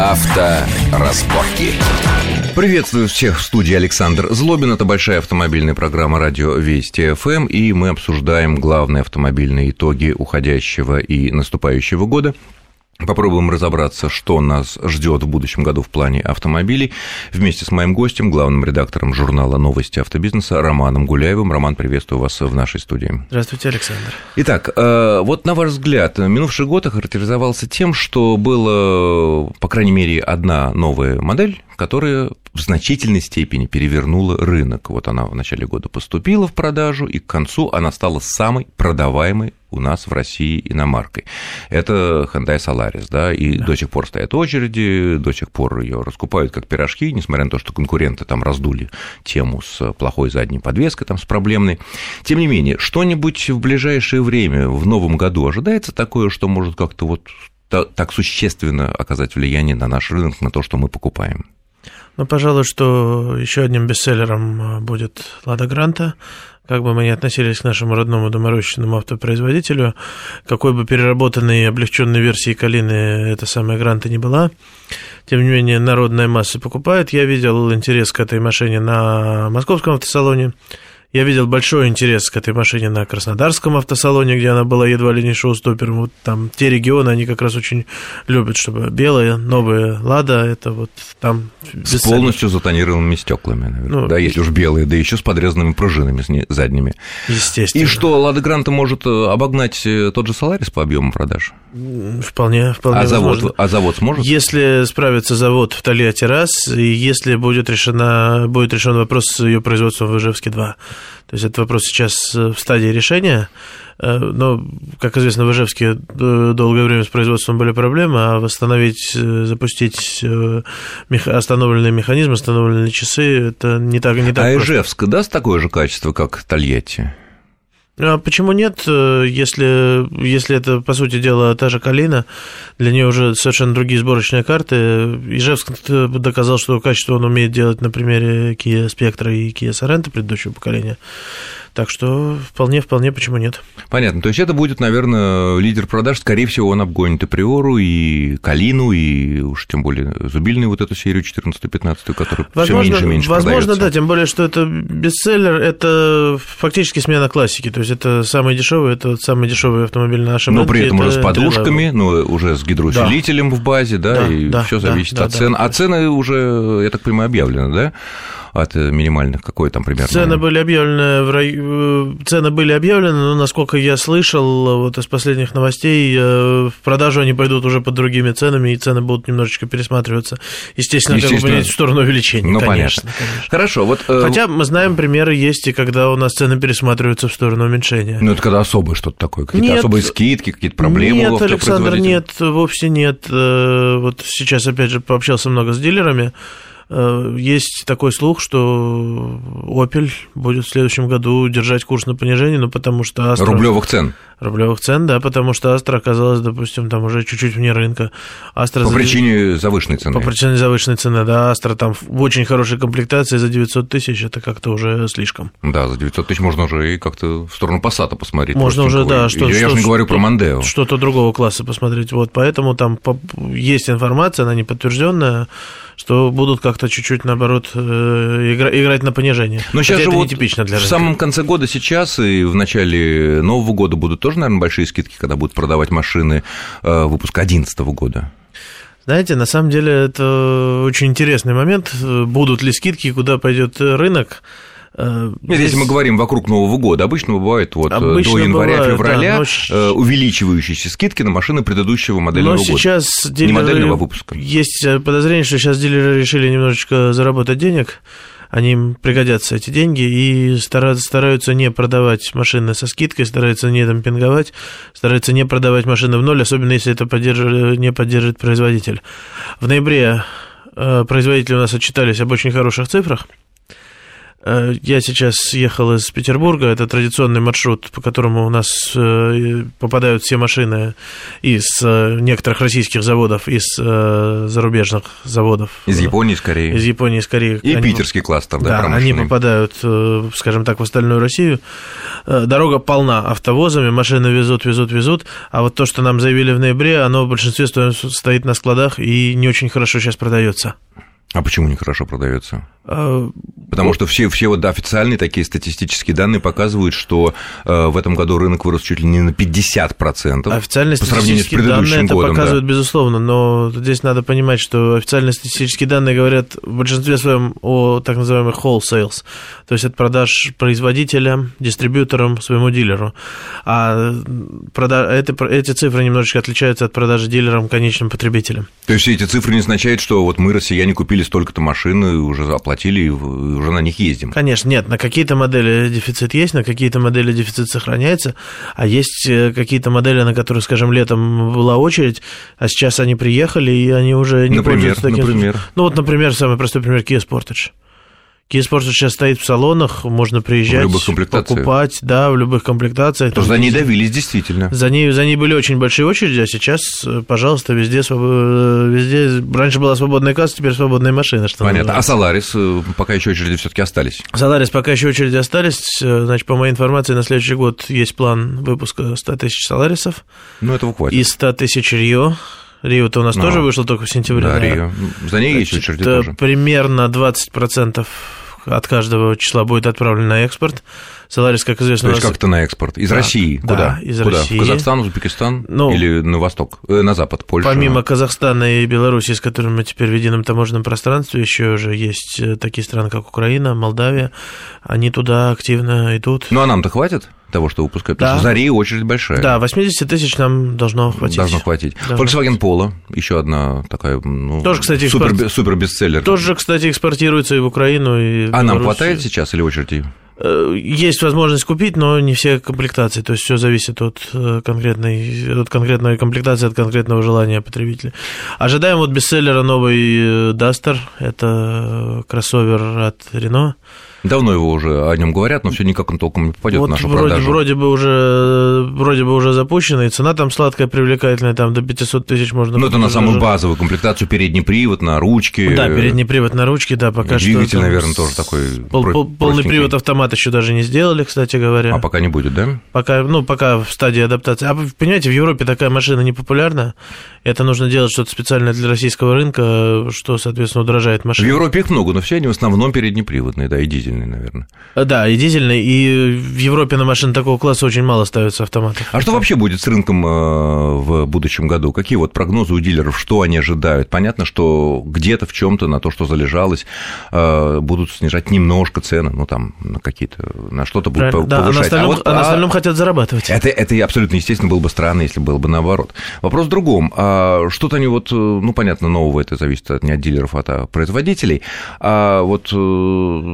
Авторазборки. Приветствую всех в студии Александр Злобин. Это большая автомобильная программа «Радио Вести ФМ», и мы обсуждаем главные автомобильные итоги уходящего и наступающего года. Попробуем разобраться, что нас ждет в будущем году в плане автомобилей. Вместе с моим гостем, главным редактором журнала «Новости автобизнеса» Романом Гуляевым. Роман, приветствую вас в нашей студии. Здравствуйте, Александр. Итак, э, вот на ваш взгляд, минувший год охарактеризовался тем, что было, по крайней мере, одна новая модель, которая в значительной степени перевернула рынок. Вот она в начале года поступила в продажу, и к концу она стала самой продаваемой у нас в России иномаркой. Это Hyundai Solaris, да, и да. до сих пор стоят очереди, до сих пор ее раскупают как пирожки, несмотря на то, что конкуренты там раздули тему с плохой задней подвеской, там с проблемной. Тем не менее, что-нибудь в ближайшее время, в новом году ожидается такое, что может как-то вот так существенно оказать влияние на наш рынок, на то, что мы покупаем? Ну, пожалуй, что еще одним бестселлером а, будет Лада Гранта. Как бы мы ни относились к нашему родному доморощенному автопроизводителю, какой бы переработанной и облегченной версии Калины эта самая Гранта не была, тем не менее народная масса покупает. Я видел интерес к этой машине на московском автосалоне. Я видел большой интерес к этой машине на Краснодарском автосалоне, где она была едва ли не шоу-стопером. Вот там те регионы, они как раз очень любят, чтобы белые, новые «Лада», это вот там... С полностью затонированными стеклами, наверное. Ну, да, если уж белые, да еще с подрезанными пружинами задними. Естественно. И что, «Лада Гранта» может э, обогнать э, тот же «Соларис» по объему продаж? Вполне, вполне а завод, а завод сможет? Если справится завод в Тольятти раз, и если будет, решена, будет решен вопрос с ее производством в Ижевске 2. То есть этот вопрос сейчас э, в стадии решения. Э, но, как известно, в Ижевске э, долгое время с производством были проблемы, а восстановить, запустить остановленные механизмы, остановленные часы, это не так, не так А просто. Ижевск даст такое же качество, как Тольятти? А почему нет, э, если, если это, по сути дела, та же Калина, для нее уже совершенно другие сборочные карты. Ижевск доказал, что качество он умеет делать на примере Kia Spectra и Kia Sorento предыдущего поколения. Так что вполне, вполне, почему нет. Понятно. То есть это будет, наверное, лидер продаж. Скорее всего, он обгонит и Приору, и Калину, и уж тем более зубильную вот эту серию 14-15, которая все меньше и меньше Возможно, продается. да, тем более, что это бестселлер, это фактически смена классики. То есть это самый дешевый, это самый дешевый автомобиль на нашем Но при этом уже с подушками, ну, уже с гидроусилителем да. в базе, да, да и да, все зависит да, от цен. Да, а цены уже, я так понимаю, объявлены, да? От минимальных, какой там примерно? Цены были объявлены, в рай... Э, цены были объявлены, но, насколько я слышал, вот из последних новостей, э, в продажу они пойдут уже под другими ценами, и цены будут немножечко пересматриваться. Естественно, Естественно. как бы в сторону увеличения, ну, конечно, понятно. конечно. Хорошо, вот... Э, Хотя мы знаем, примеры есть, и когда у нас цены пересматриваются в сторону уменьшения. Ну, это когда особое что-то такое, какие-то нет, особые скидки, какие-то проблемы Нет, Александр, нет, вовсе нет. Вот сейчас, опять же, пообщался много с дилерами, Э, есть такой слух, что Opel будет в следующем году держать курс на понижение, ну, потому что Astra... Рублевых цен. Рублевых цен, да, потому что Астра оказалась, допустим, там уже чуть-чуть вне рынка. Астра по за... причине завышенной цены. По причине завышенной цены, да. Астра там в очень хорошей комплектации за 900 тысяч, это как-то уже слишком. Да, за 900 тысяч можно уже и как-то в сторону Passat посмотреть. Можно уже, да. Что, я что, же не говорю про Мандео. Что-то другого класса посмотреть. Вот, поэтому там есть информация, она не подтвержденная, что будут как-то чуть-чуть, наоборот, э, играть на понижение. Но сейчас Хотя же вот нетипично для в рынка. самом конце года сейчас и в начале Нового года будут тоже, наверное, большие скидки, когда будут продавать машины э, выпуска 2011 года. Знаете, на самом деле это очень интересный момент. Будут ли скидки, куда пойдет рынок? Э, Нет, если мы говорим вокруг Нового года, обычно бывает вот э, обычно до января-февраля да, но... Э, увеличивающиеся скидки на машины предыдущего модельного но года. сейчас дилеры... Не модельного выпуска. Есть подозрение, что сейчас дилеры решили немножечко заработать денег, они им пригодятся эти деньги и стараются не продавать машины со скидкой, стараются не демпинговать, стараются не продавать машины в ноль, особенно если это поддерживает, не поддерживает производитель. В ноябре производители у нас отчитались об очень хороших цифрах – я сейчас ехал из Петербурга, это традиционный маршрут, по которому у нас э, попадают все машины из э, некоторых российских заводов, из зарубежных заводов. Из Японии, скорее. Из Японии, скорее. И они, питерский кластер, да, Да, они попадают, скажем так, в остальную Россию. Дорога полна автовозами, машины везут, везут, везут, а вот то, что нам заявили в ноябре, оно в большинстве стоит на складах и не очень хорошо сейчас продается. А почему нехорошо продается? Потому что все, все вот официальные такие статистические данные показывают, что э, в этом году рынок вырос чуть ли не на 50% официальные по сравнению с предыдущим данные годом. Это показывают, да. безусловно, но здесь надо понимать, что официальные статистические данные говорят в большинстве своем о так называемых wholesales, то есть от продаж производителям, дистрибьюторам, своему дилеру. А прода... это, эти цифры немножечко отличаются от продажи дилерам конечным потребителям. То есть эти цифры не означают, что вот мы, россияне, купили столько-то машин и уже оплатили оплатили и уже на них ездим. Конечно, нет, на какие-то модели дефицит есть, на какие-то модели дефицит сохраняется, а есть э, какие-то модели, на которые, скажем, летом была очередь, а сейчас они приехали, и они уже не например, пользуются таким... Например? Ну вот, например, самый простой пример Kia Sportage. Sportage сейчас стоит в салонах, можно приезжать, в любых покупать, да, в любых комплектациях. То за ней давились, действительно. За ней, за ней были очень большие очереди, а сейчас, э, пожалуйста, везде, э, везде... Раньше была свободная касса, теперь свободная машина. Что Понятно. Называется. А Solaris, э, пока еще очереди все таки остались? Solaris пока еще очереди остались. Значит, по моей информации, на следующий год есть план выпуска 100 тысяч Solaris. Ну, этого хватит. И 100 тысяч Рио. Рио-то у нас а, тоже вышло только в сентябре. Да, да. Рио. За ней Значит, есть очереди тоже. Примерно 20% от каждого числа будет отправлен на экспорт. Соларис, как известно... То есть как-то на экспорт? Из да, России? Куда? Да, из Куда? России. В Казахстан, Узбекистан ну, или на восток, э, на запад, Польша? Помимо Казахстана и Беларуси, с которыми мы теперь в едином таможенном пространстве, еще же есть э, такие страны, как Украина, Молдавия. Они туда активно идут. Ну, а нам-то хватит? Того, что выпускают? Потому да. что за Рио очередь большая. Да, 80 тысяч нам должно хватить. Должно хватить. Должно Volkswagen Polo, еще одна такая, ну, тоже, кстати, супер, экспорт... супер бестселлер. Тоже, кстати, экспортируется и в Украину, и в А нам хватает сейчас или очереди? Э, есть возможность купить, но не все комплектации. То есть все зависит от э, конкретной, от конкретной комплектации, от конкретного желания потребителя. Ожидаем вот бестселлера новый Duster. Это кроссовер от Renault. Давно его уже о нем говорят, но все никак он толком не попадет вот в нашу вроде, продажу. Вроде бы уже вроде бы уже запущена, и цена там сладкая, привлекательная, там до 500 тысяч можно. Ну это на самую базовую комплектацию передний привод на ручке. Да, передний привод на ручке, да, пока Двигатель, что. Двигатель, наверное, тоже такой. Пол, пол, полный привод автомат еще даже не сделали, кстати говоря. А пока не будет, да? Пока, ну пока в стадии адаптации. А понимаете, в Европе такая машина не популярна. Это нужно делать что-то специальное для российского рынка, что, соответственно, удорожает машина. В Европе их много, но все они в основном переднеприводные, да, и дизельные, наверное. Да, и дизельный, и в Европе на машин такого класса очень мало ставится автоматов. А что вообще будет с рынком э, в будущем году? Какие вот прогнозы у дилеров, что они ожидают? Понятно, что где-то в чем то на то, что залежалось, э, будут снижать немножко цены, ну там на какие-то, на что-то будут Правильно. повышать. Да, а на остальном, а, вот, а на остальном а... хотят зарабатывать. Это, это абсолютно естественно было бы странно, если было бы наоборот. Вопрос в другом. А что-то они вот, э, ну понятно, нового это зависит от, не от дилеров, а от производителей. А вот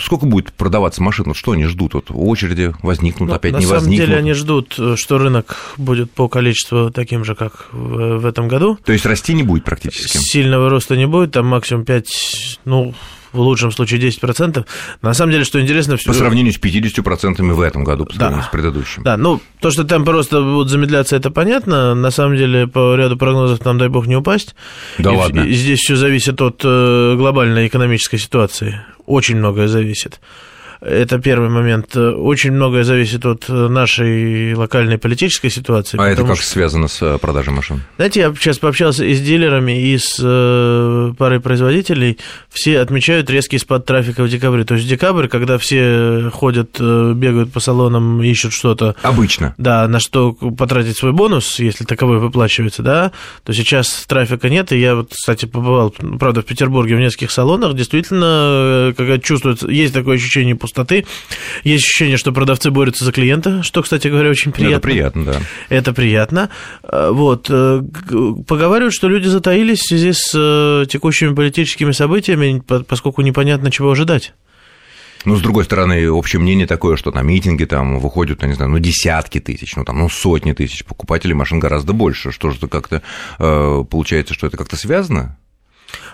сколько будет продаваться машин? вот что они ждут? Вот очереди возникнут, ну, опять не возникнут? На самом деле они ждут, э, что рынок будет по количеству таким же, как в, этом году. То есть расти не будет практически? Сильного роста не будет, там максимум 5, ну, в лучшем случае 10%. На самом деле, что интересно... По сравнению с 50% в этом году, по сравнению да. с предыдущим. Да, ну, то, что темпы роста будут замедляться, это понятно. На самом деле, по ряду прогнозов нам, дай бог, не упасть. Да и, ладно. И здесь все зависит от э, глобальной экономической ситуации. Очень многое зависит. Это первый момент. Очень многое зависит от нашей локальной политической ситуации. А это как что... связано с э, продажей машин? Знаете, я сейчас пообщался и с дилерами, и с э, парой производителей. Все отмечают резкий спад трафика в декабре. То есть декабрь, когда все ходят, э, бегают по салонам, ищут что-то. Обычно. Да, на что потратить свой бонус, если таковой выплачивается, да, то сейчас трафика нет. И я вот, кстати, побывал, правда, в Петербурге в нескольких салонах. Действительно, когда чувствуется, есть такое ощущение пустоты. Есть ощущение, что продавцы борются за клиента, что, кстати говоря, очень приятно. Это приятно, да. Это приятно. Э, вот. Э, поговаривают, что люди затаились в связи с э, текущими политическими событиями, поскольку непонятно, чего ожидать. Ну, с другой стороны, общее мнение такое, что на митинги там выходят, я не знаю, ну, десятки тысяч, ну, там, ну, сотни тысяч покупателей машин гораздо больше. Что же это как-то, получается, что это как-то связано?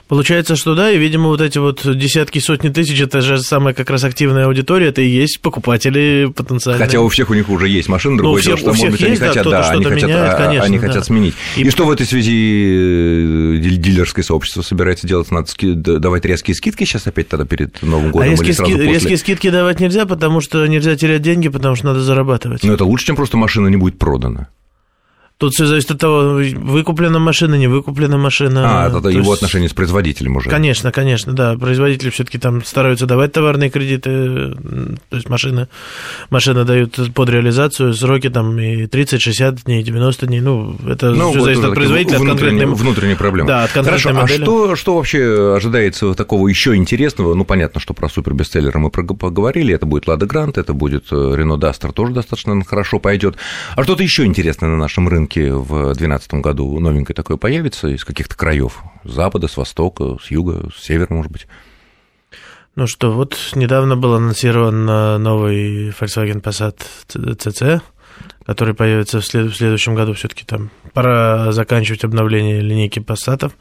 Получается, что да, и, видимо, вот эти вот десятки, сотни тысяч, это же самая как раз активная аудитория, это и есть покупатели потенциальные. Хотя у всех у них уже есть машины, другое ну, дело, что, может быть, есть, они хотят, да, они хотят, меняет, конечно, они да. хотят сменить. И... и что в этой связи э, дилерское сообщество собирается делать? Надо ски... давать резкие скидки сейчас опять тогда перед Новым годом а резкие, или сразу ски... после? резкие скидки давать нельзя, потому что нельзя терять деньги, потому что надо зарабатывать. Но это лучше, чем просто машина не будет продана. Тут все зависит от того, выкуплена машина, не выкуплена машина. А, это его есть... отношения с производителем уже. Конечно, конечно, да. Производители все-таки там стараются давать товарные кредиты. То есть машина, машина дают под реализацию сроки там и 30, 60 дней, 90 дней. Ну, это ну, все вот зависит от производителя, от конкретной... Внутренние проблемы. Да, от Хорошо, модели. а что, что вообще ожидается такого еще интересного? Ну, понятно, что про супербестселлеры мы поговорили. Это будет Лада Грант, это будет Рено Дастер, тоже достаточно хорошо пойдет. А что-то еще интересное на нашем рынке в 2012 году новенькое такое появится из каких-то краев? С запада, с востока, с юга, с севера, может быть? Ну что, вот недавно был анонсирован новый Volkswagen Passat CC, который появится в, след- в следующем году. Все-таки там пора заканчивать обновление линейки Passat.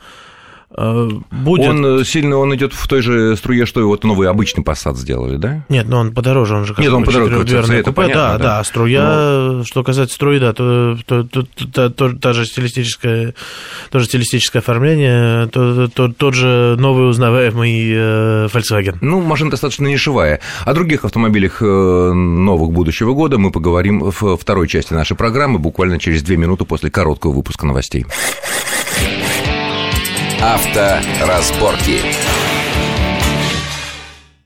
Будет... Он сильно, он идет в той же струе, что и вот новый обычный Passat сделали, да? Нет, но он подороже, он же Нет, он подороже, купе. это понятно, да, да, да, струя, но... что касается струи, да, то, то, то, то, то, та же стилистическое, тоже стилистическое оформление, то, то, тот же новый узнаваемый э, Volkswagen. Ну, машина достаточно нишевая. О других автомобилях новых будущего года мы поговорим в второй части нашей программы, буквально через две минуты после короткого выпуска новостей. Авторазборки.